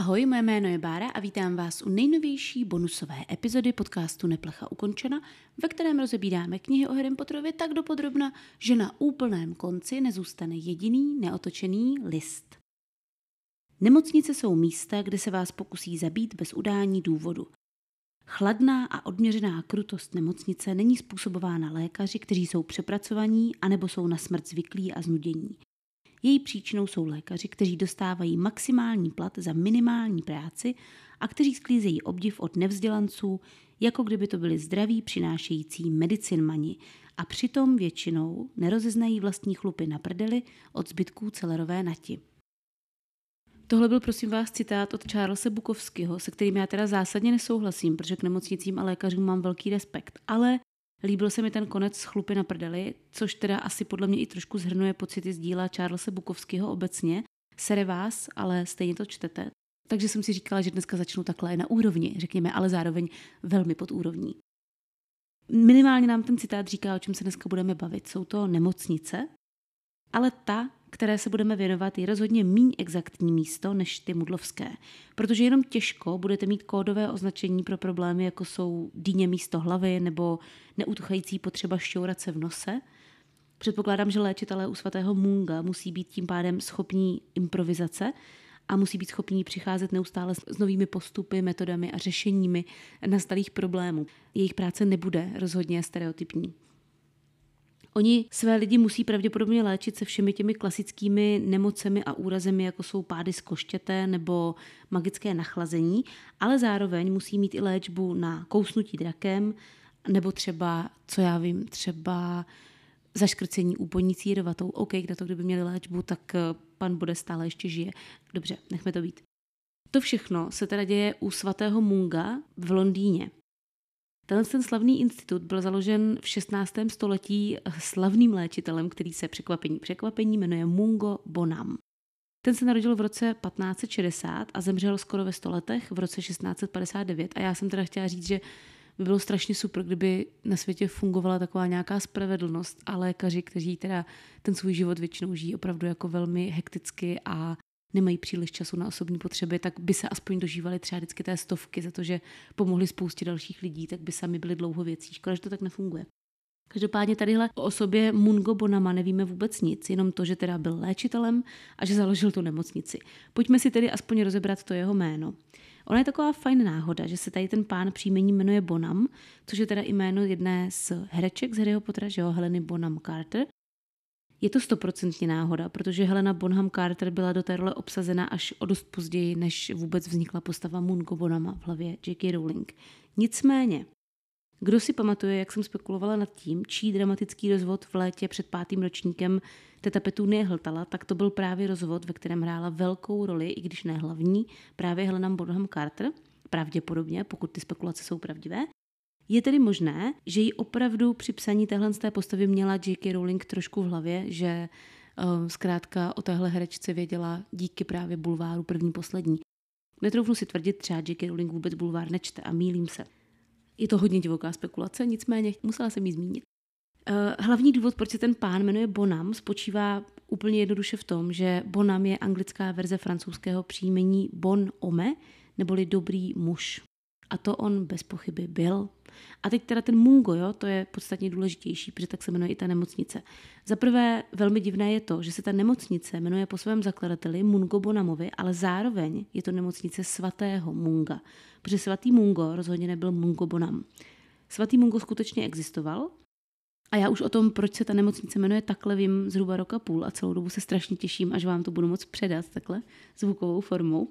Ahoj, moje jméno je Bára a vítám vás u nejnovější bonusové epizody podcastu Neplecha ukončena, ve kterém rozebíráme knihy o Harry Potterovi tak dopodrobna, že na úplném konci nezůstane jediný neotočený list. Nemocnice jsou místa, kde se vás pokusí zabít bez udání důvodu. Chladná a odměřená krutost nemocnice není způsobována lékaři, kteří jsou přepracovaní anebo jsou na smrt zvyklí a znudění. Její příčinou jsou lékaři, kteří dostávají maximální plat za minimální práci a kteří sklízejí obdiv od nevzdělanců, jako kdyby to byli zdraví přinášející medicinmani a přitom většinou nerozeznají vlastní chlupy na prdeli od zbytků celerové nati. Tohle byl prosím vás citát od Charlesa Bukovského, se kterým já teda zásadně nesouhlasím, protože k nemocnicím a lékařům mám velký respekt, ale líbil se mi ten konec z chlupy na prdeli, což teda asi podle mě i trošku zhrnuje pocity z díla Charlesa Bukovského obecně. Sere vás, ale stejně to čtete. Takže jsem si říkala, že dneska začnu takhle na úrovni, řekněme, ale zároveň velmi pod úrovní. Minimálně nám ten citát říká, o čem se dneska budeme bavit. Jsou to nemocnice, ale ta, které se budeme věnovat, je rozhodně méně exaktní místo než ty mudlovské, protože jenom těžko budete mít kódové označení pro problémy, jako jsou dýně místo hlavy nebo neutuchající potřeba šťourat se v nose. Předpokládám, že léčitelé u svatého Munga musí být tím pádem schopní improvizace a musí být schopní přicházet neustále s novými postupy, metodami a řešeními nastalých problémů. Jejich práce nebude rozhodně stereotypní. Oni své lidi musí pravděpodobně léčit se všemi těmi klasickými nemocemi a úrazemi, jako jsou pády z koštěte nebo magické nachlazení, ale zároveň musí mít i léčbu na kousnutí drakem, nebo třeba, co já vím, třeba zaškrcení úponící jedovatou. OK, na to, kdyby měli léčbu, tak eh, pan bude stále ještě žije. Dobře, nechme to být. To všechno se teda děje u svatého Munga v Londýně. Tenhle ten slavný institut byl založen v 16. století slavným léčitelem, který se překvapení překvapení jmenuje Mungo Bonam. Ten se narodil v roce 1560 a zemřel skoro ve stoletech v roce 1659 a já jsem teda chtěla říct, že by bylo strašně super, kdyby na světě fungovala taková nějaká spravedlnost a lékaři, kteří teda ten svůj život většinou žijí opravdu jako velmi hekticky a nemají příliš času na osobní potřeby, tak by se aspoň dožívali třeba vždycky té stovky za to, že pomohli spoustě dalších lidí, tak by sami byli dlouho věcí. Škoda, že to tak nefunguje. Každopádně tadyhle o osobě Mungo Bonama nevíme vůbec nic, jenom to, že teda byl léčitelem a že založil tu nemocnici. Pojďme si tedy aspoň rozebrat to jeho jméno. Ona je taková fajn náhoda, že se tady ten pán příjmení jmenuje Bonham, což je teda jméno jedné z hereček z Harryho Pottera, že jo, Heleny Bonham Carter. Je to stoprocentně náhoda, protože Helena Bonham Carter byla do té role obsazena až o dost později, než vůbec vznikla postava Mungo Bonama v hlavě J.K. Rowling. Nicméně, kdo si pamatuje, jak jsem spekulovala nad tím, čí dramatický rozvod v létě před pátým ročníkem teta Petunie hltala, tak to byl právě rozvod, ve kterém hrála velkou roli, i když ne hlavní, právě Helena Bonham Carter, pravděpodobně, pokud ty spekulace jsou pravdivé. Je tedy možné, že ji opravdu při psaní téhle té postavy měla J.K. Rowling trošku v hlavě, že uh, zkrátka o téhle herečce věděla díky právě bulváru první poslední. Netroufnu si tvrdit, třeba J.K. Rowling vůbec bulvár nečte a mýlím se. Je to hodně divoká spekulace, nicméně musela jsem ji zmínit. Uh, hlavní důvod, proč se ten pán jmenuje Bonham, spočívá úplně jednoduše v tom, že Bonham je anglická verze francouzského příjmení Bon Ome, neboli dobrý muž. A to on bez pochyby byl. A teď teda ten Mungo, jo, to je podstatně důležitější, protože tak se jmenuje i ta nemocnice. Za prvé velmi divné je to, že se ta nemocnice jmenuje po svém zakladateli Mungo Bonamovi, ale zároveň je to nemocnice svatého Munga, protože svatý Mungo rozhodně nebyl Mungo Bonam. Svatý Mungo skutečně existoval, a já už o tom, proč se ta nemocnice jmenuje takhle, vím zhruba roka půl a celou dobu se strašně těším, až vám to budu moc předat takhle zvukovou formou.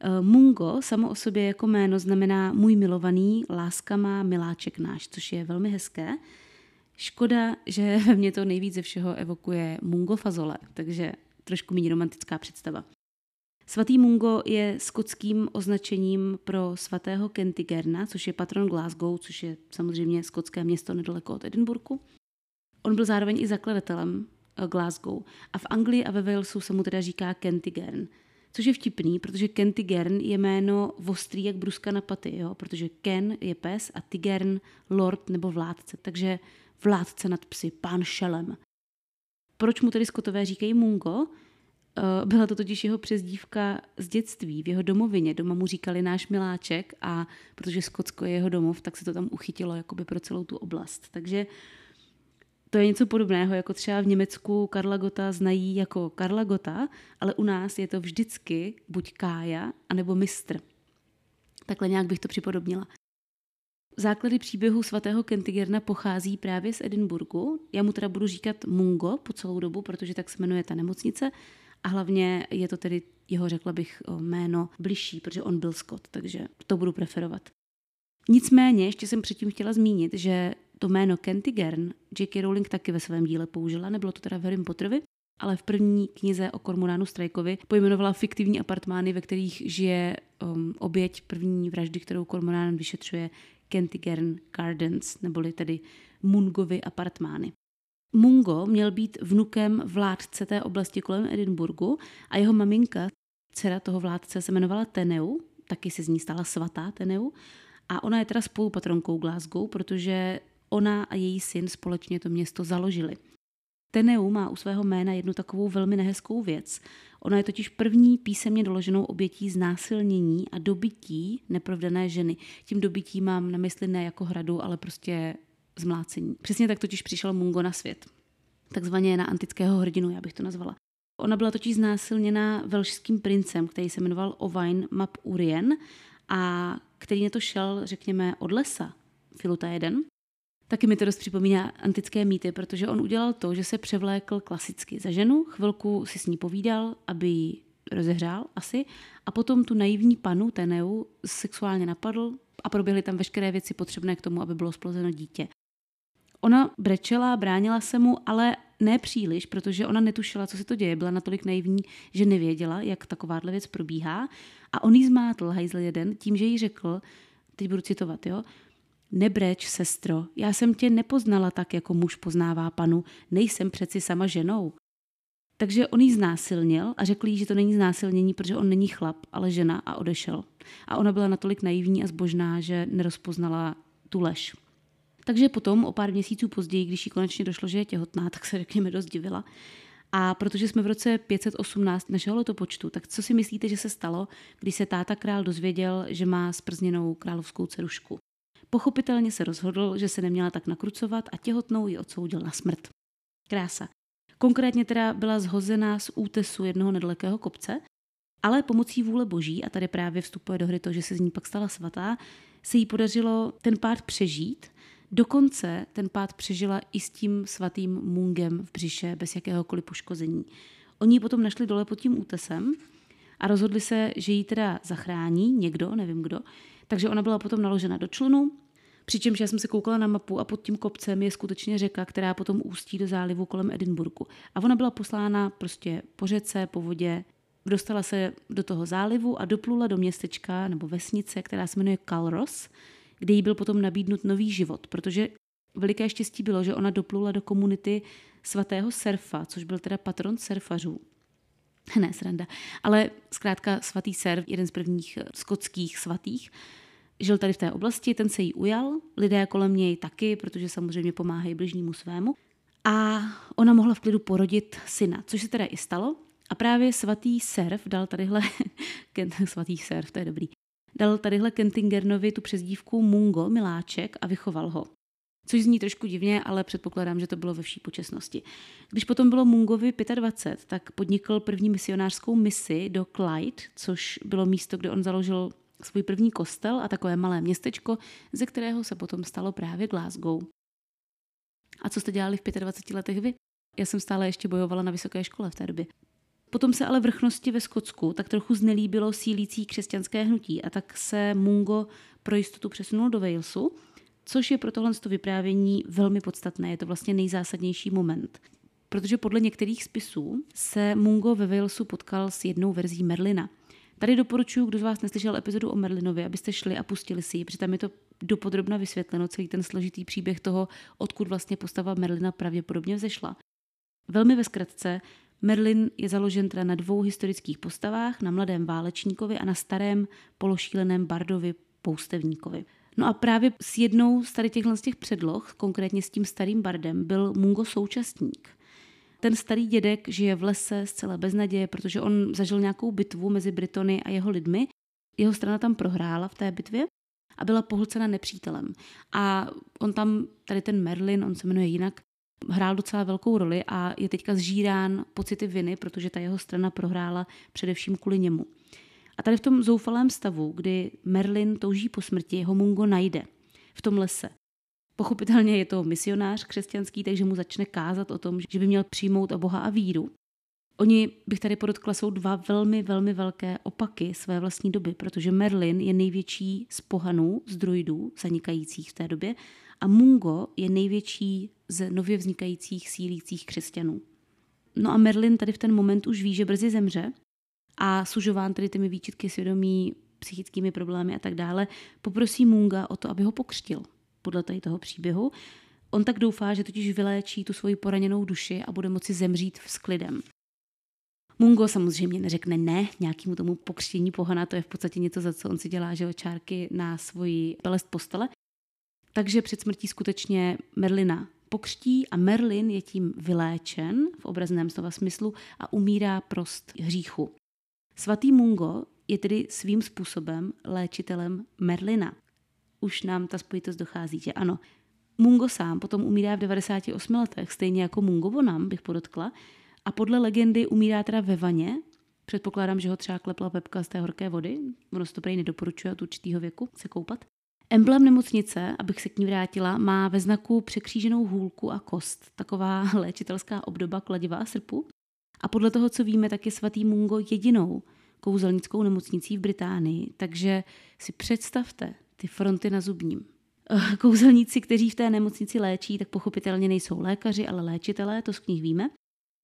Eh, Mungo samo o sobě jako jméno znamená můj milovaný, láska má miláček náš, což je velmi hezké. Škoda, že ve mně to nejvíc ze všeho evokuje Mungo fazole, takže trošku méně romantická představa. Svatý Mungo je skotským označením pro svatého Kentigerna, což je patron Glasgow, což je samozřejmě skotské město nedaleko od Edinburgu. On byl zároveň i zakladatelem eh, Glasgow. A v Anglii a ve Walesu se mu teda říká Kentigern. Což je vtipný, protože Ken Tigern je jméno ostrý jak bruska na paty, jo? protože Ken je pes a Tigern lord nebo vládce, takže vládce nad psy, pán šelem. Proč mu tedy skotové říkají Mungo? byla to totiž jeho přezdívka z dětství, v jeho domovině. Doma mu říkali náš miláček a protože Skotsko je jeho domov, tak se to tam uchytilo jakoby pro celou tu oblast. Takže to je něco podobného, jako třeba v Německu Karla Gota znají jako Karla Gota, ale u nás je to vždycky buď Kája, anebo mistr. Takhle nějak bych to připodobnila. Základy příběhu svatého Kentigerna pochází právě z Edinburgu. Já mu teda budu říkat Mungo po celou dobu, protože tak se jmenuje ta nemocnice. A hlavně je to tedy jeho, řekla bych, jméno bližší, protože on byl Scott, takže to budu preferovat. Nicméně, ještě jsem předtím chtěla zmínit, že to jméno Kentigern J.K. Rowling taky ve svém díle použila, nebylo to teda v Harry Potterovi, ale v první knize o Kormoránu Strajkovi pojmenovala fiktivní apartmány, ve kterých žije um, oběť první vraždy, kterou Kormorán vyšetřuje Kentigern Gardens, neboli tedy Mungovy apartmány. Mungo měl být vnukem vládce té oblasti kolem Edinburgu a jeho maminka, dcera toho vládce, se jmenovala Teneu, taky se z ní stala svatá Teneu, a ona je teda spolupatronkou Glasgow, protože ona a její syn společně to město založili. Teneu má u svého jména jednu takovou velmi nehezkou věc. Ona je totiž první písemně doloženou obětí znásilnění a dobytí neprovdané ženy. Tím dobytí mám na mysli ne jako hradu, ale prostě zmlácení. Přesně tak totiž přišel Mungo na svět. Takzvaně na antického hrdinu, já bych to nazvala. Ona byla totiž znásilněna velšským princem, který se jmenoval Owain Map Urien a který na to šel, řekněme, od lesa, Filuta jeden. Taky mi to dost připomíná antické mýty, protože on udělal to, že se převlékl klasicky za ženu, chvilku si s ní povídal, aby ji rozehřál asi, a potom tu naivní panu Teneu sexuálně napadl a proběhly tam veškeré věci potřebné k tomu, aby bylo splozeno dítě. Ona brečela, bránila se mu, ale ne příliš, protože ona netušila, co se to děje. Byla natolik naivní, že nevěděla, jak takováhle věc probíhá. A on jí zmátl, hajzl jeden, tím, že jí řekl, teď budu citovat, jo, Nebreč, sestro, já jsem tě nepoznala tak, jako muž poznává panu, nejsem přeci sama ženou. Takže on jí znásilnil a řekl jí, že to není znásilnění, protože on není chlap, ale žena a odešel. A ona byla natolik naivní a zbožná, že nerozpoznala tu lež. Takže potom, o pár měsíců později, když jí konečně došlo, že je těhotná, tak se řekněme dost divila. A protože jsme v roce 518 našeho letopočtu, tak co si myslíte, že se stalo, když se táta král dozvěděl, že má sprzněnou královskou cerušku? Pochopitelně se rozhodl, že se neměla tak nakrucovat a těhotnou ji odsoudil na smrt. Krása. Konkrétně teda byla zhozená z útesu jednoho nedalekého kopce, ale pomocí vůle boží, a tady právě vstupuje do hry to, že se z ní pak stala svatá, se jí podařilo ten pád přežít. Dokonce ten pád přežila i s tím svatým mungem v břiše bez jakéhokoliv poškození. Oni ji potom našli dole pod tím útesem a rozhodli se, že ji teda zachrání někdo, nevím kdo, takže ona byla potom naložena do člunu, přičemž já jsem se koukala na mapu a pod tím kopcem je skutečně řeka, která potom ústí do zálivu kolem Edinburgu. A ona byla poslána prostě po řece, po vodě, dostala se do toho zálivu a doplula do městečka nebo vesnice, která se jmenuje Calros, kde jí byl potom nabídnut nový život, protože veliké štěstí bylo, že ona doplula do komunity svatého Serfa, což byl teda patron surfařů. Ne, sranda. Ale zkrátka svatý Serv, jeden z prvních skotských svatých, žil tady v té oblasti, ten se jí ujal, lidé kolem něj taky, protože samozřejmě pomáhají bližnímu svému. A ona mohla v klidu porodit syna, což se teda i stalo. A právě svatý Serv dal tadyhle, svatý Serv, to je dobrý, dal tadyhle Kentingernovi tu přezdívku Mungo, miláček, a vychoval ho. Což zní trošku divně, ale předpokládám, že to bylo ve vší počestnosti. Když potom bylo Mungovi 25, tak podnikl první misionářskou misi do Clyde, což bylo místo, kde on založil svůj první kostel a takové malé městečko, ze kterého se potom stalo právě Glasgow. A co jste dělali v 25 letech vy? Já jsem stále ještě bojovala na vysoké škole v té době. Potom se ale vrchnosti ve Skotsku tak trochu znelíbilo sílící křesťanské hnutí a tak se Mungo pro jistotu přesunul do Walesu, což je pro tohle vyprávění velmi podstatné. Je to vlastně nejzásadnější moment. Protože podle některých spisů se Mungo ve Walesu potkal s jednou verzí Merlina. Tady doporučuji, kdo z vás neslyšel epizodu o Merlinovi, abyste šli a pustili si ji, protože tam je to dopodrobna vysvětleno, celý ten složitý příběh toho, odkud vlastně postava Merlina pravděpodobně vzešla. Velmi ve zkratce, Merlin je založen teda na dvou historických postavách, na mladém válečníkovi a na starém pološíleném bardovi poustevníkovi. No a právě s jednou z tady těchhle z těch předloh, konkrétně s tím starým bardem, byl Mungo současník. Ten starý dědek žije v lese zcela bez naděje, protože on zažil nějakou bitvu mezi Britony a jeho lidmi. Jeho strana tam prohrála v té bitvě a byla pohlcena nepřítelem. A on tam, tady ten Merlin, on se jmenuje jinak, hrál docela velkou roli a je teďka zžírán pocity viny, protože ta jeho strana prohrála především kvůli němu. A tady v tom zoufalém stavu, kdy Merlin touží po smrti, ho Mungo najde v tom lese. Pochopitelně je to misionář křesťanský, takže mu začne kázat o tom, že by měl přijmout o Boha a víru. Oni, bych tady podotkla, jsou dva velmi, velmi velké opaky své vlastní doby, protože Merlin je největší z pohanů, z druidů, zanikajících v té době, a Mungo je největší z nově vznikajících sílících křesťanů. No a Merlin tady v ten moment už ví, že brzy zemře a sužován tedy těmi výčitky svědomí, psychickými problémy a tak dále, poprosí Munga o to, aby ho pokřtil podle tady toho příběhu. On tak doufá, že totiž vyléčí tu svoji poraněnou duši a bude moci zemřít s klidem. Mungo samozřejmě neřekne ne nějakému tomu pokřtění pohana, to je v podstatě něco, za co on si dělá že čárky na svoji pelest postele. Takže před smrtí skutečně Merlina pokřtí a Merlin je tím vyléčen v obrazném slova smyslu a umírá prost hříchu. Svatý Mungo je tedy svým způsobem léčitelem Merlina. Už nám ta spojitost dochází, že ano. Mungo sám potom umírá v 98 letech, stejně jako Mungo Bonam, bych podotkla, a podle legendy umírá teda ve vaně. Předpokládám, že ho třeba klepla Pepka z té horké vody. Ono se to prej nedoporučuje od určitého věku se koupat. Emblem nemocnice, abych se k ní vrátila, má ve znaku překříženou hůlku a kost, taková léčitelská obdoba kladiva a srpu. A podle toho, co víme, tak je svatý Mungo jedinou kouzelnickou nemocnicí v Británii, takže si představte ty fronty na zubním. Eh, kouzelníci, kteří v té nemocnici léčí, tak pochopitelně nejsou lékaři, ale léčitelé, to z knih víme.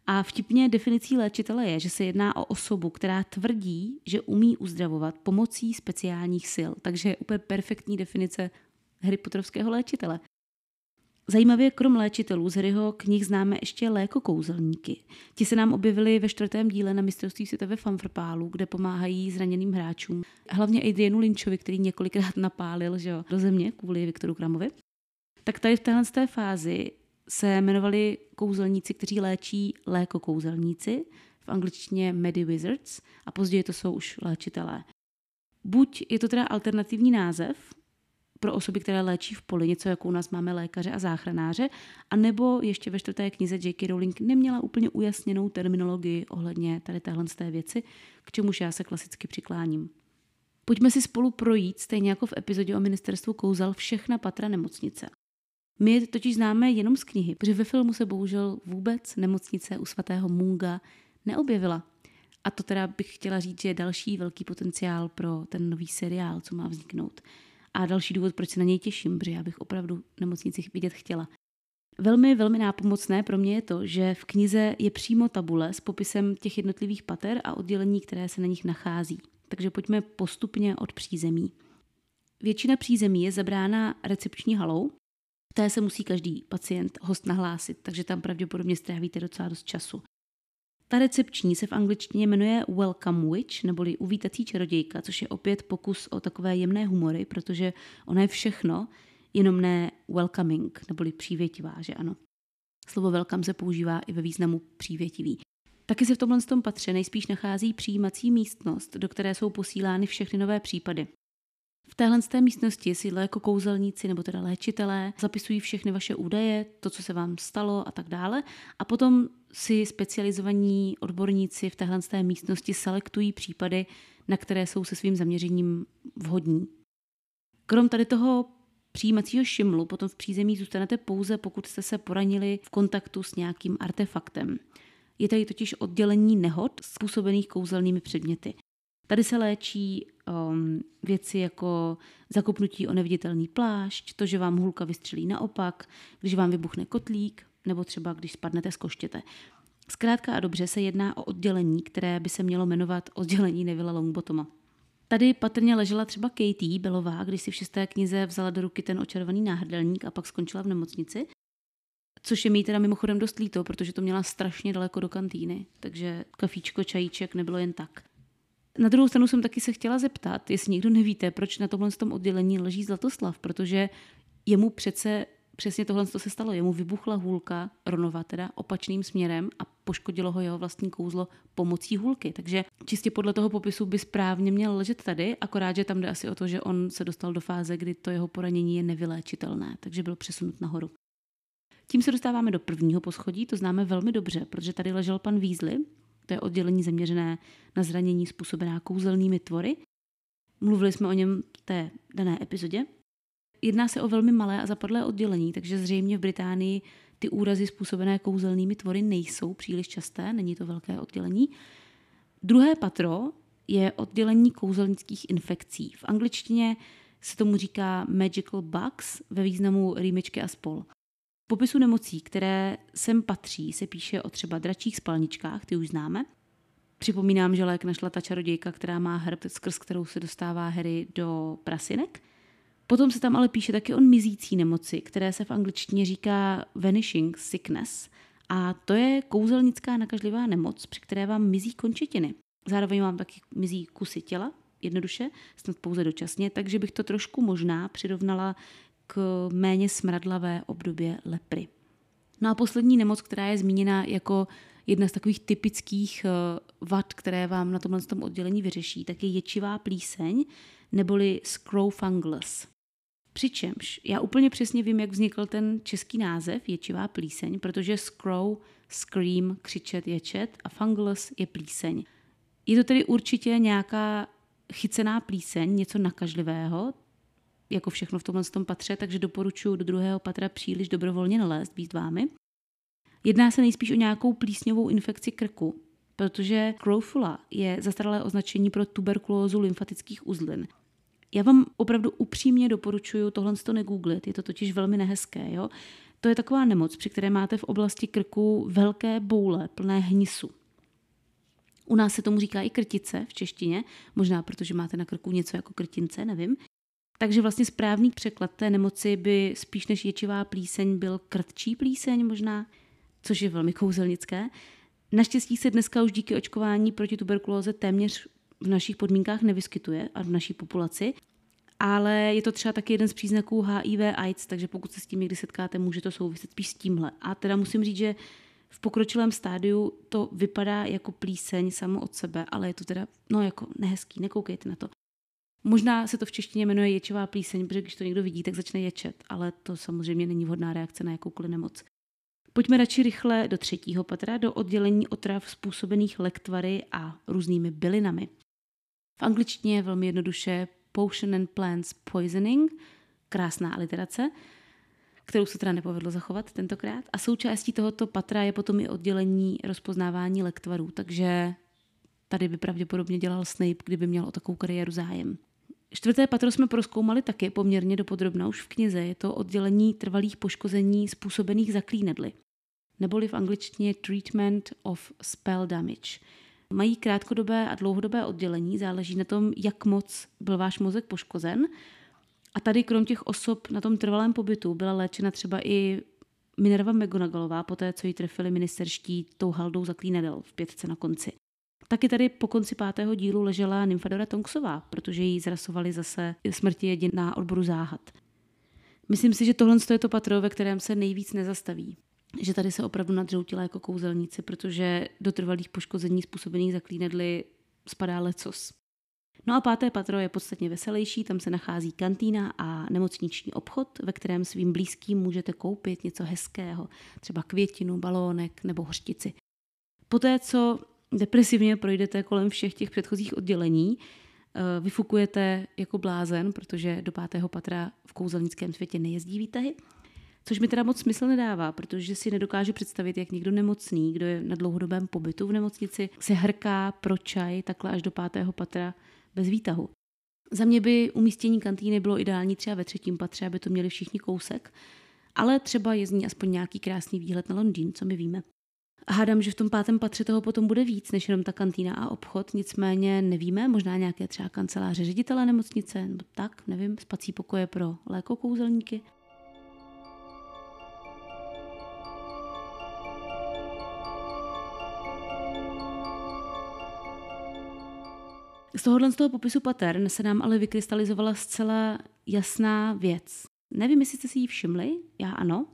A vtipně definicí léčitele je, že se jedná o osobu, která tvrdí, že umí uzdravovat pomocí speciálních sil. Takže je úplně perfektní definice Harry Potterovského léčitele. Zajímavě, krom léčitelů z Harryho knih známe ještě lékokouzelníky. Ti se nám objevili ve čtvrtém díle na mistrovství světa ve Fanfrpálu, kde pomáhají zraněným hráčům. Hlavně Adrianu Lynchovi, který několikrát napálil že jo, do země kvůli Viktoru Kramovi. Tak tady v téhle té fázi se jmenovali kouzelníci, kteří léčí lékokouzelníci, v angličtině Medi-Wizards a později to jsou už léčitelé. Buď je to teda alternativní název pro osoby, které léčí v poli, něco jako u nás máme lékaře a záchranáře, a nebo ještě ve čtvrté knize J.K. Rowling neměla úplně ujasněnou terminologii ohledně tady téhle z té věci, k čemuž já se klasicky přikláním. Pojďme si spolu projít, stejně jako v epizodě o ministerstvu kouzel, všechna patra nemocnice. My je totiž známe jenom z knihy, protože ve filmu se bohužel vůbec nemocnice u svatého Munga neobjevila. A to teda bych chtěla říct, že je další velký potenciál pro ten nový seriál, co má vzniknout. A další důvod, proč se na něj těším, protože já bych opravdu nemocnici vidět chtěla. Velmi, velmi nápomocné pro mě je to, že v knize je přímo tabule s popisem těch jednotlivých pater a oddělení, které se na nich nachází. Takže pojďme postupně od přízemí. Většina přízemí je zabrána recepční halou, té se musí každý pacient, host nahlásit, takže tam pravděpodobně strávíte docela dost času. Ta recepční se v angličtině jmenuje Welcome Witch, neboli uvítací čarodějka, což je opět pokus o takové jemné humory, protože ona je všechno, jenom ne welcoming, neboli přívětivá, že ano. Slovo welcome se používá i ve významu přívětivý. Taky se v tomhle tom patře nejspíš nachází přijímací místnost, do které jsou posílány všechny nové případy. V téhle té místnosti si jako kouzelníci nebo teda léčitelé zapisují všechny vaše údaje, to, co se vám stalo a tak dále. A potom si specializovaní odborníci v téhle té místnosti selektují případy, na které jsou se svým zaměřením vhodní. Krom tady toho přijímacího šimlu potom v přízemí zůstanete pouze, pokud jste se poranili v kontaktu s nějakým artefaktem. Je tady totiž oddělení nehod způsobených kouzelnými předměty. Tady se léčí um, věci jako zakopnutí o neviditelný plášť, to, že vám hůlka vystřelí naopak, když vám vybuchne kotlík, nebo třeba když spadnete z koštěte. Zkrátka a dobře se jedná o oddělení, které by se mělo jmenovat oddělení Neville Longbotoma. Tady patrně ležela třeba Katie Belová, když si v šesté knize vzala do ruky ten očarovaný náhrdelník a pak skončila v nemocnici. Což je mi teda mimochodem dost líto, protože to měla strašně daleko do kantýny, takže kafíčko, čajíček nebylo jen tak. Na druhou stranu jsem taky se chtěla zeptat, jestli někdo nevíte, proč na tomhle tom oddělení leží Zlatoslav, protože jemu přece přesně tohle se stalo. Jemu vybuchla hůlka, Ronova teda, opačným směrem a poškodilo ho jeho vlastní kouzlo pomocí hůlky. Takže čistě podle toho popisu by správně měl ležet tady, akorát, že tam jde asi o to, že on se dostal do fáze, kdy to jeho poranění je nevyléčitelné, takže byl přesunut nahoru. Tím se dostáváme do prvního poschodí, to známe velmi dobře, protože tady ležel pan Weasley, to je oddělení zaměřené na zranění způsobená kouzelnými tvory. Mluvili jsme o něm v té dané epizodě. Jedná se o velmi malé a zapadlé oddělení, takže zřejmě v Británii ty úrazy způsobené kouzelnými tvory nejsou příliš časté, není to velké oddělení. Druhé patro je oddělení kouzelnických infekcí. V angličtině se tomu říká magical bugs ve významu rýmičky a spol. V popisu nemocí, které sem patří, se píše o třeba dračích spalničkách, ty už známe. Připomínám, že lék našla ta čarodějka, která má hrb, skrz kterou se dostává Harry do prasinek. Potom se tam ale píše taky o mizící nemoci, které se v angličtině říká vanishing sickness. A to je kouzelnická nakažlivá nemoc, při které vám mizí končetiny. Zároveň vám taky mizí kusy těla, jednoduše, snad pouze dočasně, takže bych to trošku možná přirovnala k méně smradlavé obdobě lepry. No a poslední nemoc, která je zmíněna jako jedna z takových typických eh, vad, které vám na tomhle tom oddělení vyřeší, tak je ječivá plíseň neboli scrofungulus. Přičemž já úplně přesně vím, jak vznikl ten český název ječivá plíseň, protože scrow, scream, křičet, ječet a fungulus je plíseň. Je to tedy určitě nějaká chycená plíseň, něco nakažlivého, jako všechno v tomhle tom patře, takže doporučuji do druhého patra příliš dobrovolně nalézt, být vámi. Jedná se nejspíš o nějakou plísňovou infekci krku, protože Crowfula je zastaralé označení pro tuberkulózu lymfatických uzlin. Já vám opravdu upřímně doporučuji tohle to negooglit, je to totiž velmi nehezké. Jo? To je taková nemoc, při které máte v oblasti krku velké boule plné hnisu. U nás se tomu říká i krtice v češtině, možná protože máte na krku něco jako krtince, nevím. Takže vlastně správný překlad té nemoci by spíš než ječivá plíseň byl krtčí plíseň možná, což je velmi kouzelnické. Naštěstí se dneska už díky očkování proti tuberkulóze téměř v našich podmínkách nevyskytuje a v naší populaci, ale je to třeba taky jeden z příznaků HIV AIDS, takže pokud se s tím někdy setkáte, může to souviset spíš s tímhle. A teda musím říct, že v pokročilém stádiu to vypadá jako plíseň samo od sebe, ale je to teda, no jako nehezký, nekoukejte na to. Možná se to v češtině jmenuje ječová plíseň, protože když to někdo vidí, tak začne ječet, ale to samozřejmě není vhodná reakce na jakoukoliv nemoc. Pojďme radši rychle do třetího patra, do oddělení otrav způsobených lektvary a různými bylinami. V angličtině je velmi jednoduše Potion and Plants Poisoning, krásná aliterace, kterou se teda nepovedlo zachovat tentokrát. A součástí tohoto patra je potom i oddělení rozpoznávání lektvarů, takže tady by pravděpodobně dělal Snape, kdyby měl o takovou kariéru zájem. Čtvrté patro jsme proskoumali taky poměrně dopodrobna už v knize. Je to oddělení trvalých poškození způsobených zaklínedly, neboli v angličtině Treatment of Spell Damage. Mají krátkodobé a dlouhodobé oddělení, záleží na tom, jak moc byl váš mozek poškozen. A tady krom těch osob na tom trvalém pobytu byla léčena třeba i Minerva McGonagallová, poté co ji trefili ministerští tou haldou zaklínedel v pětce na konci. Taky tady po konci pátého dílu ležela Nymfadora Tonksová, protože jí zrasovali zase smrti jedin na odboru záhad. Myslím si, že tohle je to patro, ve kterém se nejvíc nezastaví. Že tady se opravdu nadřoutila jako kouzelníci, protože do trvalých poškození způsobených zaklínedly spadá lecos. No a páté patro je podstatně veselější, tam se nachází kantýna a nemocniční obchod, ve kterém svým blízkým můžete koupit něco hezkého, třeba květinu, balónek nebo hořtici. Poté, co depresivně projdete kolem všech těch předchozích oddělení, eh, vyfukujete jako blázen, protože do pátého patra v kouzelnickém světě nejezdí výtahy, což mi teda moc smysl nedává, protože si nedokážu představit, jak někdo nemocný, kdo je na dlouhodobém pobytu v nemocnici, se hrká pro čaj takhle až do pátého patra bez výtahu. Za mě by umístění kantýny bylo ideální třeba ve třetím patře, aby to měli všichni kousek, ale třeba je z ní aspoň nějaký krásný výhled na Londýn, co my víme. Hádám, že v tom pátém patře toho potom bude víc než jenom ta kantýna a obchod, nicméně nevíme, možná nějaké třeba kanceláře ředitele nemocnice, nebo tak, nevím, spací pokoje pro lékokouzelníky. Z tohohle z toho popisu patern se nám ale vykrystalizovala zcela jasná věc. nevím, jestli jste si ji všimli, já ano,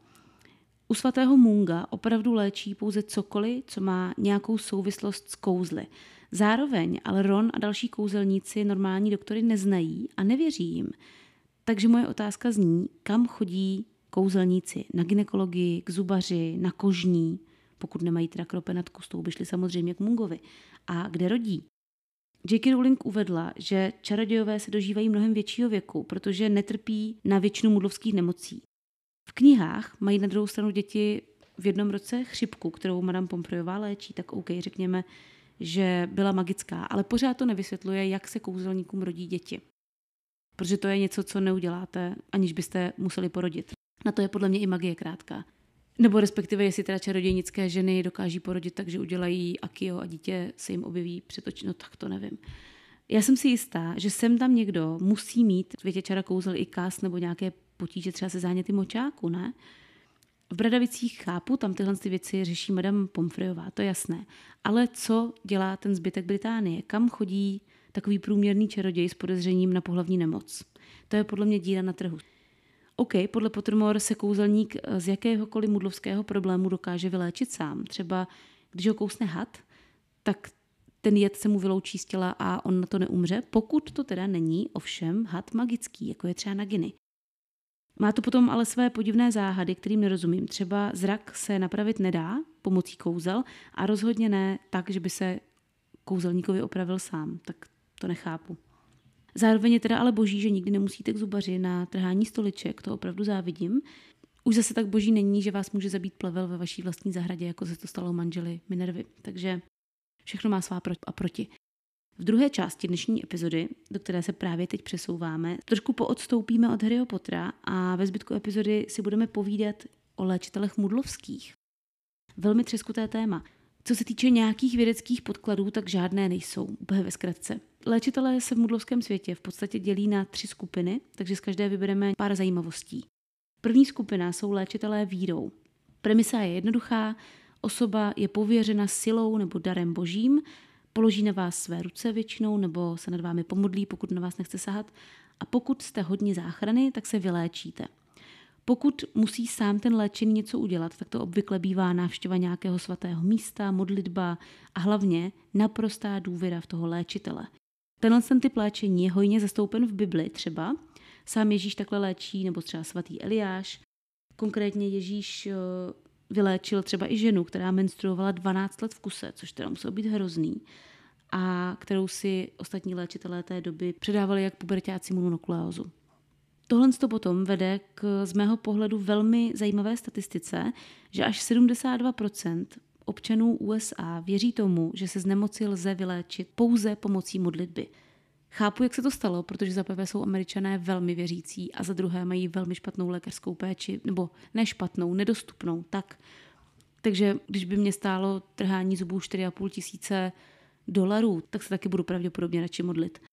u svatého Munga opravdu léčí pouze cokoliv, co má nějakou souvislost s kouzly. Zároveň ale Ron a další kouzelníci normální doktory neznají a nevěří jim. Takže moje otázka zní, kam chodí kouzelníci? Na ginekologii, k zubaři, na kožní? Pokud nemají teda kropenatku, s tou by šli samozřejmě k Mungovi. A kde rodí? J.K. Rowling uvedla, že čarodějové se dožívají mnohem většího věku, protože netrpí na většinu mudlovských nemocí. V knihách mají na druhou stranu děti v jednom roce chřipku, kterou Madame Pomfreyová léčí, tak OK, řekněme, že byla magická, ale pořád to nevysvětluje, jak se kouzelníkům rodí děti. Protože to je něco, co neuděláte, aniž byste museli porodit. Na to je podle mě i magie krátká. Nebo respektive, jestli teda čarodějnické ženy dokáží porodit tak, že udělají akio a dítě se jim objeví před oči, no tak to nevím. Já jsem si jistá, že sem tam někdo musí mít v větě čara kouzel i kas nebo nějaké potíže třeba se záněty močáku, ne? V Bradavicích chápu, tam tyhle ty věci řeší madam Pomfreyová, to je jasné. Ale co dělá ten zbytek Británie? Kam chodí takový průměrný čaroděj s podezřením na pohlavní nemoc? To je podle mě díra na trhu. OK, podle Pottermore se kouzelník z jakéhokoliv mudlovského problému dokáže vyléčit sám. Třeba když ho kousne had, tak ten jed se mu vyloučí z těla a on na to neumře, pokud to teda není ovšem had magický, jako je třeba na giny. Má to potom ale své podivné záhady, kterým nerozumím. Třeba zrak se napravit nedá pomocí kouzel a rozhodně ne tak, že by se kouzelníkovi opravil sám. Tak to nechápu. Zároveň je teda ale boží, že nikdy nemusíte k zubaři na trhání stoliček, to opravdu závidím. Už zase tak boží není, že vás může zabít plevel ve vaší vlastní zahradě, jako se to stalo manželi Minervy. Takže všechno má svá pro a proti. V druhé části dnešní epizody, do které se právě teď přesouváme, trošku poodstoupíme od Harryho Pottera a ve zbytku epizody si budeme povídat o léčitelech mudlovských. Velmi třeskuté téma. Co se týče nějakých vědeckých podkladů, tak žádné nejsou, úplně ve zkratce. Léčitelé se v mudlovském světě v podstatě dělí na tři skupiny, takže z každé vybereme pár zajímavostí. První skupina jsou léčitelé vírou. Premisa je jednoduchá, osoba je pověřena silou nebo darem božím, položí na vás své ruce většinou nebo se nad vámi pomodlí, pokud na vás nechce sahat. A pokud jste hodně záchrany, tak se vyléčíte. Pokud musí sám ten léčený něco udělat, tak to obvykle bývá návštěva nějakého svatého místa, modlitba a hlavně naprostá důvěra v toho léčitele. Tenhle ten typ léčení je hojně zastoupen v Bibli třeba. Sám Ježíš takhle léčí, nebo třeba svatý Eliáš. Konkrétně Ježíš eh, vyléčil třeba i ženu, která menstruovala 12 let v kuse, což teda muselo být hrozný, a kterou si ostatní léčitelé té doby předávali jak pubertáci mononukleózu. Tohle to potom vede k z mého pohledu velmi zajímavé statistice, že až 72% občanů USA věří tomu, že se z nemoci lze vyléčit pouze pomocí modlitby. Chápu, jak se to stalo, protože za prvé jsou američané velmi věřící a za druhé mají velmi špatnou lékařskou péči, nebo ne špatnou, nedostupnou, tak. Takže když by mě stálo trhání zubů 4,5 tisíce dolarů, tak se taky budu pravděpodobně radši modlit.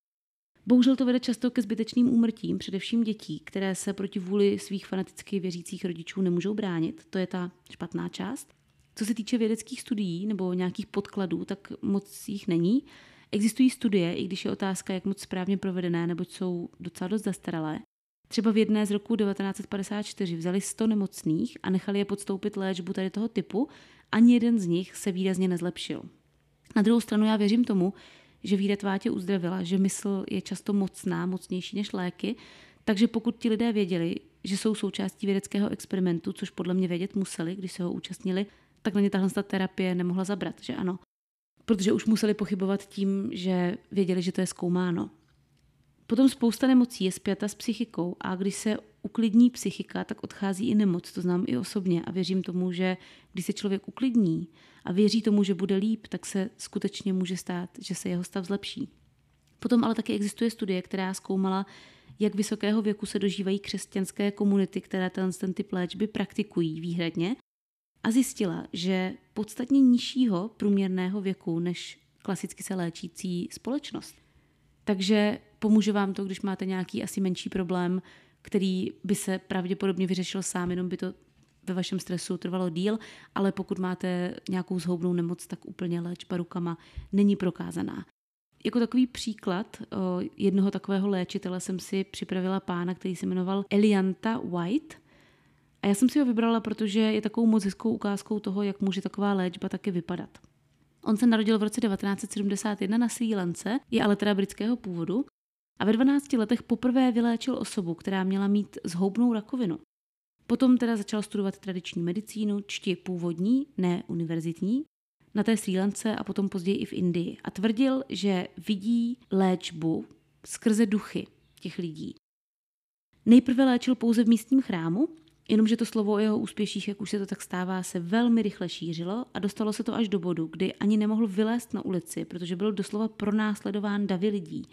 Bohužel to vede často ke zbytečným úmrtím, především dětí, které se proti vůli svých fanaticky věřících rodičů nemůžou bránit. To je ta špatná část. Co se týče vědeckých studií nebo nějakých podkladů, tak moc jich není. Existují studie, i když je otázka, jak moc správně provedené, nebo jsou docela dost zastaralé. Třeba v jedné z roku 1954 vzali 100 nemocných a nechali je podstoupit léčbu tady toho typu, ani jeden z nich se výrazně nezlepšil. Na druhou stranu já věřím tomu, že víra tvá tě uzdravila, že mysl je často mocná, mocnější než léky, takže pokud ti lidé věděli, že jsou součástí vědeckého experimentu, což podle mě vědět museli, když se ho účastnili, tak na ně tahle terapie nemohla zabrat, že ano protože už museli pochybovat tím, že věděli, že to je zkoumáno. Potom spousta nemocí je zpěta s psychikou a když se uklidní psychika, tak odchází i nemoc. To znám i osobně a věřím tomu, že když se člověk uklidní a věří tomu, že bude líp, tak se skutečně může stát, že se jeho stav zlepší. Potom ale taky existuje studie, která zkoumala, jak vysokého věku se dožívají křesťanské komunity, které ten typ léčby praktikují výhradně a zjistila, že podstatně nižšího průměrného věku než klasicky se léčící společnost. Takže pomůže vám to, když máte nějaký asi menší problém, který by se pravděpodobně vyřešil sám, jenom by to ve vašem stresu trvalo díl, ale pokud máte nějakou zhoubnou nemoc, tak úplně léčba rukama není prokázaná. Jako takový příklad o jednoho takového léčitele jsem si připravila pána, který se jmenoval Elianta White. A já jsem si ho vybrala, protože je takovou moc hezkou ukázkou toho, jak může taková léčba taky vypadat. On se narodil v roce 1971 na Sri Lance, je ale teda britského původu a ve 12 letech poprvé vyléčil osobu, která měla mít zhoubnou rakovinu. Potom teda začal studovat tradiční medicínu, čti původní, ne univerzitní, na té Sri Lance a potom později i v Indii. A tvrdil, že vidí léčbu skrze duchy těch lidí. Nejprve léčil pouze v místním chrámu, jenomže to slovo o jeho úspěších, jak už se to tak stává, se velmi rychle šířilo a dostalo se to až do bodu, kdy ani nemohl vylézt na ulici, protože byl doslova pronásledován davy lidí,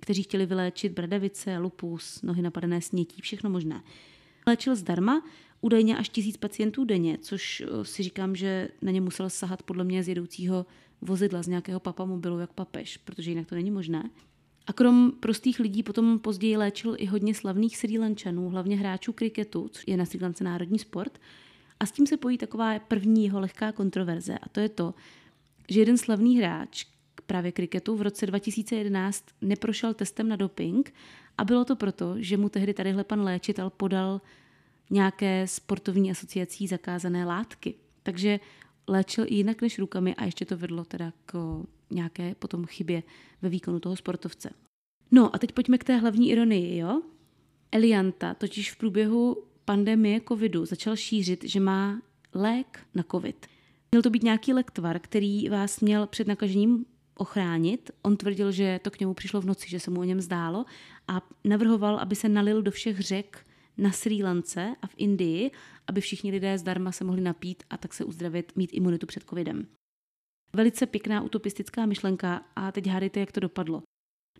kteří chtěli vyléčit bradavice, lupus, nohy napadené snětí, všechno možné. Léčil zdarma, údajně až tisíc pacientů denně, což eh, si říkám, že na ně musel sahat podle mě z jedoucího vozidla, z nějakého papamobilu jak papež, protože jinak to není možné. A krom prostých lidí potom později léčil i hodně slavných Sri Lančanů, hlavně hráčů kriketu, což je na Sri Lance národní sport. A s tím se pojí taková první jeho lehká kontroverze a to je to, že jeden slavný hráč právě kriketu v roce 2011 neprošel testem na doping a bylo to proto, že mu tehdy tadyhle pan léčitel podal nějaké sportovní asociací zakázané látky. Takže léčil i jinak než rukami a ještě to vedlo teda k nějaké potom chybě ve výkonu toho sportovce. No a teď pojďme k té hlavní ironii, jo? Elianta totiž v průběhu pandemie covidu začal šířit, že má lék na covid. Měl to být nějaký lektvar, který vás měl před nakažením ochránit. On tvrdil, že to k němu přišlo v noci, že se mu o něm zdálo a navrhoval, aby se nalil do všech řek na Sri Lance a v Indii, aby všichni lidé zdarma se mohli napít a tak se uzdravit, mít imunitu před covidem. Velice pěkná utopistická myšlenka a teď hádejte, jak to dopadlo.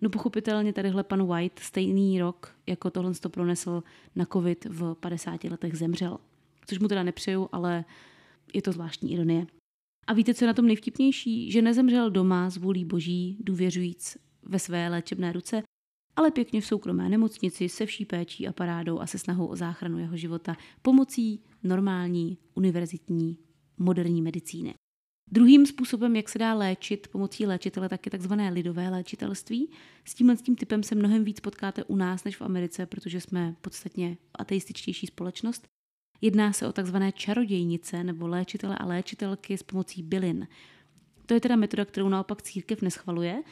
No pochopitelně tadyhle pan White stejný rok, jako tohle to pronesl na covid v 50 letech zemřel. Což mu teda nepřeju, ale je to zvláštní ironie. A víte, co je na tom nejvtipnější? Že nezemřel doma z vůlí boží, důvěřujíc ve své léčebné ruce, ale pěkně v soukromé nemocnici se vší péčí a parádou a se snahou o záchranu jeho života pomocí normální, univerzitní, moderní medicíny. Druhým způsobem, jak se dá léčit pomocí léčitele, tak je takzvané lidové léčitelství. S tímhle s tím typem se mnohem víc potkáte u nás než v Americe, protože jsme podstatně ateističtější společnost. Jedná se o takzvané čarodějnice nebo léčitele a léčitelky s pomocí bylin. To je teda metoda, kterou naopak církev neschvaluje,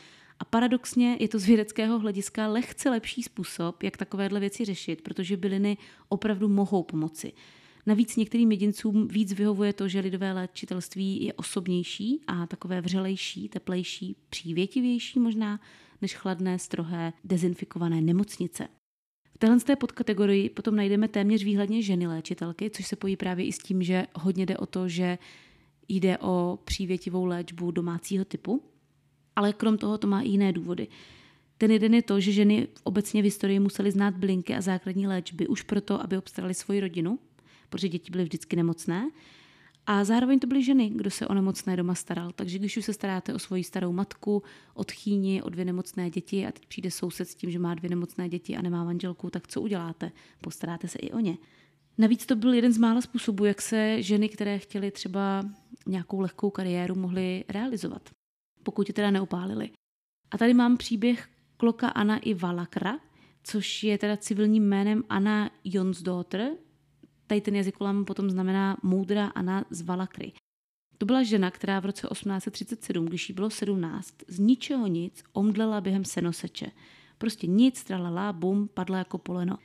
a paradoxně je to z vědeckého hlediska lehce lepší způsob, jak takovéhle věci řešit, protože byliny opravdu mohou pomoci. Navíc některým jedincům víc vyhovuje to, že lidové léčitelství je osobnější a takové vřelejší, teplejší, přívětivější možná, než chladné, strohé, dezinfikované nemocnice. Téhle té podkategorii potom najdeme téměř výhledně ženy léčitelky, což se pojí právě i s tím, že hodně jde o to, že jde o přívětivou léčbu domácího typu, ale krom toho to má i jiné důvody. Ten jeden je to, že ženy obecně v historii musely znát blinky a základní léčby už proto, aby obstarali svoji rodinu, protože děti byly vždycky nemocné. A zároveň to byly ženy, kdo se o nemocné doma staral. Takže když už se staráte o svoji starou matku, o tchýni, o dvě nemocné děti a teď přijde soused s tím, že má dvě nemocné děti a nemá manželku, tak co uděláte? Postaráte se i o ně. Navíc to byl jeden z mála způsobů, jak se ženy, které chtěly třeba nějakou lehkou kariéru, mohly realizovat pokud ji teda neupálili. A tady mám příběh kloka Anna i Valakra, což je teda civilním jménem Anna Jonsdottir. Tady ten jazykolam potom znamená moudrá Anna z Valakry. To byla žena, která v roce 1837, když jí bylo 17, z ničeho nic omdlela během senoseče. Prostě nic, tralala, bum, padla jako poleno.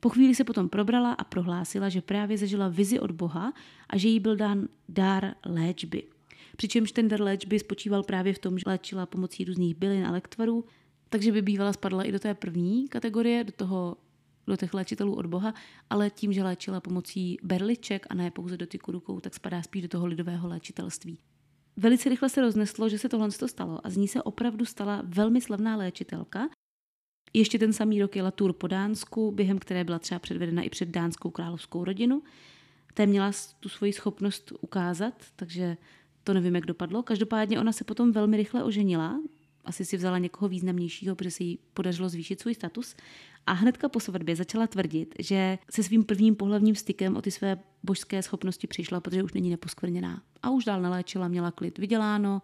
Po chvíli se potom probrala a prohlásila, že právě zažila vizi od Boha a že jí byl dán dár léčby. Přičemž ten dar léčby spočíval právě v tom, že léčila pomocí různých bylin a lektvarů, takže by bývala spadla i do té první kategorie, do toho do těch léčitelů od Boha, ale tím, že léčila pomocí berliček a ne pouze dotyku rukou, tak spadá spíš do toho lidového léčitelství. Velice rychle se rozneslo, že se tohle stalo a z ní se opravdu stala velmi slavná léčitelka. Ještě ten samý rok jela tur po Dánsku, během které byla třeba předvedena i před dánskou královskou rodinu. Té měla tu svoji schopnost ukázat, takže to nevím, jak dopadlo. Každopádně ona se potom velmi rychle oženila, asi si vzala někoho významnějšího, protože se jí podařilo zvýšit svůj status. A hnedka po svatbě začala tvrdit, že se svým prvním pohlavním stykem o ty své božské schopnosti přišla, protože už není neposkvrněná. A už dál naléčila, měla klid vyděláno,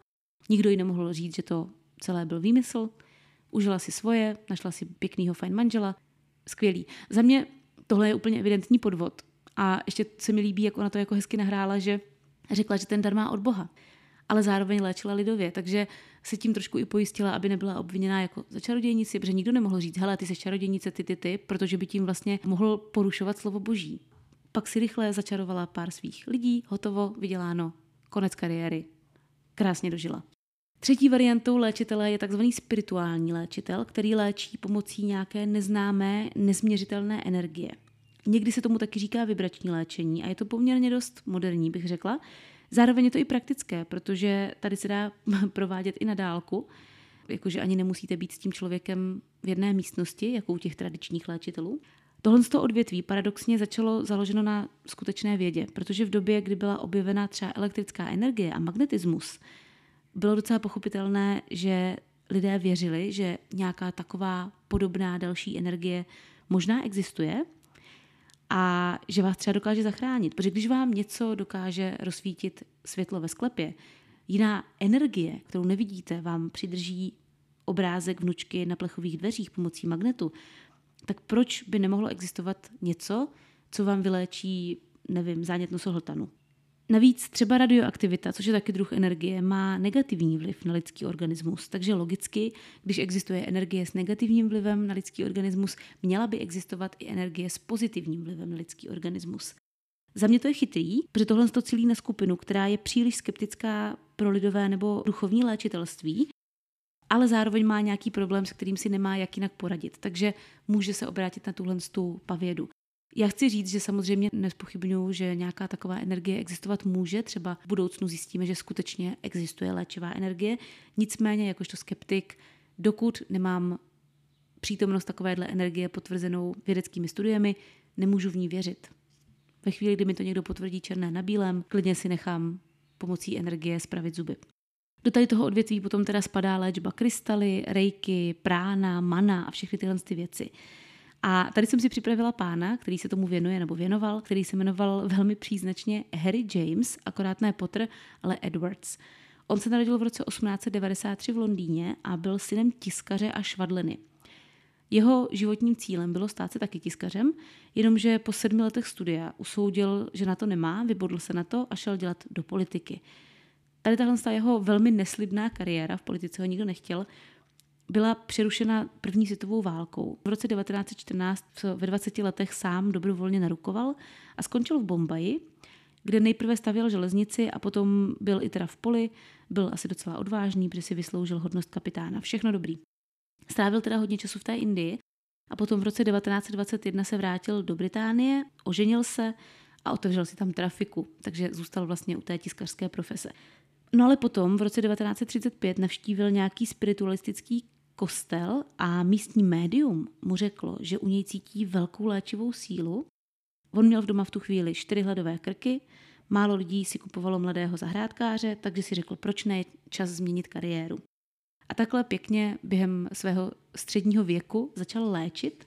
nikdo jí nemohl říct, že to celé byl výmysl, užila si svoje, našla si pěknýho fajn manžela, skvělý. Za mě tohle je úplně evidentní podvod. A ještě se mi líbí, jak ona to jako hezky nahrála, že řekla, že ten dar má od Boha. Ale zároveň léčila lidově, takže se tím trošku i pojistila, aby nebyla obviněná jako za čarodějnici, protože nikdo nemohl říct, hele, ty jsi čarodějnice, ty, ty, ty, protože by tím vlastně mohl porušovat slovo boží. Pak si rychle začarovala pár svých lidí, hotovo, vyděláno, konec kariéry. Krásně dožila. Třetí variantou léčitele je tzv. spirituální léčitel, který léčí pomocí nějaké neznámé, nezměřitelné energie. Někdy se tomu taky říká vibrační léčení a je to poměrně dost moderní, bych řekla. Zároveň je to i praktické, protože tady se dá provádět i na dálku, jakože ani nemusíte být s tím člověkem v jedné místnosti, jako u těch tradičních léčitelů. Tohle z toho odvětví paradoxně začalo založeno na skutečné vědě, protože v době, kdy byla objevena třeba elektrická energie a magnetismus, bylo docela pochopitelné, že lidé věřili, že nějaká taková podobná další energie možná existuje a že vás třeba dokáže zachránit. Protože když vám něco dokáže rozsvítit světlo ve sklepě, jiná energie, kterou nevidíte, vám přidrží obrázek vnučky na plechových dveřích pomocí magnetu, tak proč by nemohlo existovat něco, co vám vyléčí, nevím, zánět nosohltanu? Navíc třeba radioaktivita, což je taky druh energie, má negativní vliv na lidský organismus. Takže logicky, když existuje energie s negativním vlivem na lidský organismus, měla by existovat i energie s pozitivním vlivem na lidský organismus. Za mě to je chytrý, protože tohle to cílí na skupinu, která je příliš skeptická pro lidové nebo duchovní léčitelství, ale zároveň má nějaký problém, s kterým si nemá jak jinak poradit. Takže může se obrátit na tuhle tu pavědu. Já chci říct, že samozřejmě nespochybnuju, že nějaká taková energie existovat může. Třeba v budoucnu zjistíme, že skutečně existuje léčivá energie. Nicméně, jakožto skeptik, dokud nemám přítomnost takovéhle energie potvrzenou vědeckými studiemi, nemůžu v ní věřit. Ve chvíli, kdy mi to někdo potvrdí černé na bílém, klidně si nechám pomocí energie spravit zuby. Do tady toho odvětví potom teda spadá léčba krystaly, rejky, prána, mana a všechny tyhle ty věci. A tady jsem si připravila pána, který se tomu věnuje nebo věnoval, který se jmenoval velmi příznačně Harry James, akorát ne Potter, ale Edwards. On se narodil v roce 1893 v Londýně a byl synem tiskaře a švadleny. Jeho životním cílem bylo stát se taky tiskařem, jenomže po sedmi letech studia usoudil, že na to nemá, vybodl se na to a šel dělat do politiky. Tady tahle jeho velmi neslibná kariéra, v politice ho nikdo nechtěl, byla přerušena první světovou válkou. V roce 1914 ve 20 letech sám dobrovolně narukoval a skončil v Bombaji, kde nejprve stavěl železnici a potom byl i teda v poli, byl asi docela odvážný, protože si vysloužil hodnost kapitána. Všechno dobrý. Strávil teda hodně času v té Indii a potom v roce 1921 se vrátil do Británie, oženil se a otevřel si tam trafiku, takže zůstal vlastně u té tiskařské profese. No ale potom v roce 1935 navštívil nějaký spiritualistický kostel a místní médium mu řeklo, že u něj cítí velkou léčivou sílu. On měl v doma v tu chvíli čtyři hladové krky, málo lidí si kupovalo mladého zahrádkáře, takže si řekl, proč ne čas změnit kariéru. A takhle pěkně během svého středního věku začal léčit.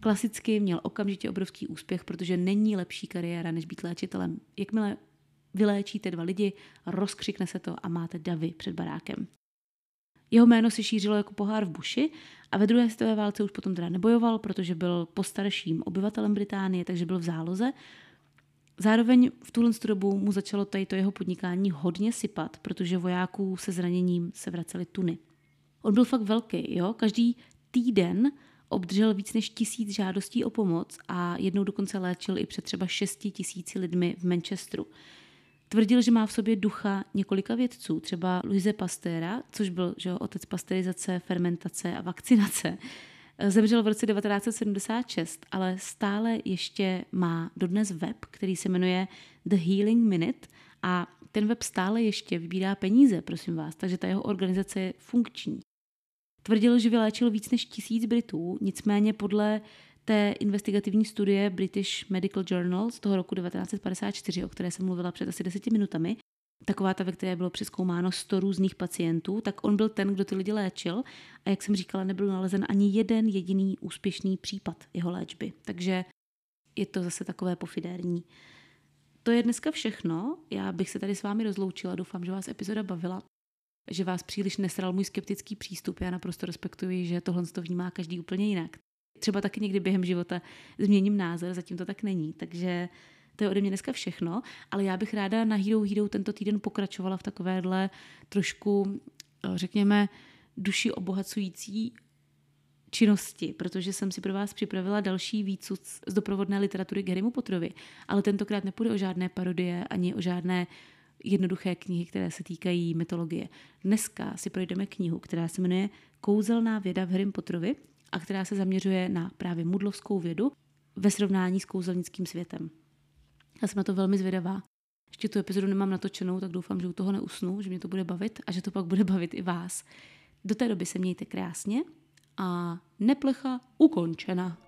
Klasicky měl okamžitě obrovský úspěch, protože není lepší kariéra, než být léčitelem. Jakmile vyléčíte dva lidi, rozkřikne se to a máte davy před barákem. Jeho jméno se šířilo jako pohár v buši a ve druhé světové válce už potom teda nebojoval, protože byl postarším obyvatelem Británie, takže byl v záloze. Zároveň v tuhle dobu mu začalo tady to jeho podnikání hodně sypat, protože vojáků se zraněním se vracely tuny. On byl fakt velký, jo? Každý týden obdržel víc než tisíc žádostí o pomoc a jednou dokonce léčil i před třeba šesti tisíci lidmi v Manchesteru. Tvrdil, že má v sobě ducha několika vědců, třeba Louise Pasteura, což byl že, otec pasteurizace, fermentace a vakcinace. Zemřel v roce 1976, ale stále ještě má dodnes web, který se jmenuje The Healing Minute a ten web stále ještě vybírá peníze, prosím vás, takže ta jeho organizace je funkční. Tvrdil, že vyléčil víc než tisíc Britů, nicméně podle té investigativní studie British Medical Journal z toho roku 1954, o které jsem mluvila před asi deseti minutami, taková ta, ve které bylo přeskoumáno 100 různých pacientů, tak on byl ten, kdo ty lidi léčil a jak jsem říkala, nebyl nalezen ani jeden jediný úspěšný případ jeho léčby. Takže je to zase takové pofidérní. To je dneska všechno. Já bych se tady s vámi rozloučila. Doufám, že vás epizoda bavila. že vás příliš nesral můj skeptický přístup. Já naprosto respektuji, že tohle to vnímá každý úplně jinak. Třeba taky někdy během života změním názor, zatím to tak není. Takže to je ode mě dneska všechno, ale já bych ráda na Hero Hero tento týden pokračovala v takovéhle trošku, řekněme, duši obohacující činnosti, protože jsem si pro vás připravila další výcud z doprovodné literatury Garymu Potrovi, ale tentokrát nepůjde o žádné parodie ani o žádné jednoduché knihy, které se týkají mytologie. Dneska si projdeme knihu, která se jmenuje Kouzelná věda v Harry Potterovi a která se zaměřuje na právě mudlovskou vědu ve srovnání s kouzelnickým světem. Já jsem na to velmi zvědavá. Ještě tu epizodu nemám natočenou, tak doufám, že u toho neusnu, že mě to bude bavit a že to pak bude bavit i vás. Do té doby se mějte krásně a neplecha ukončena.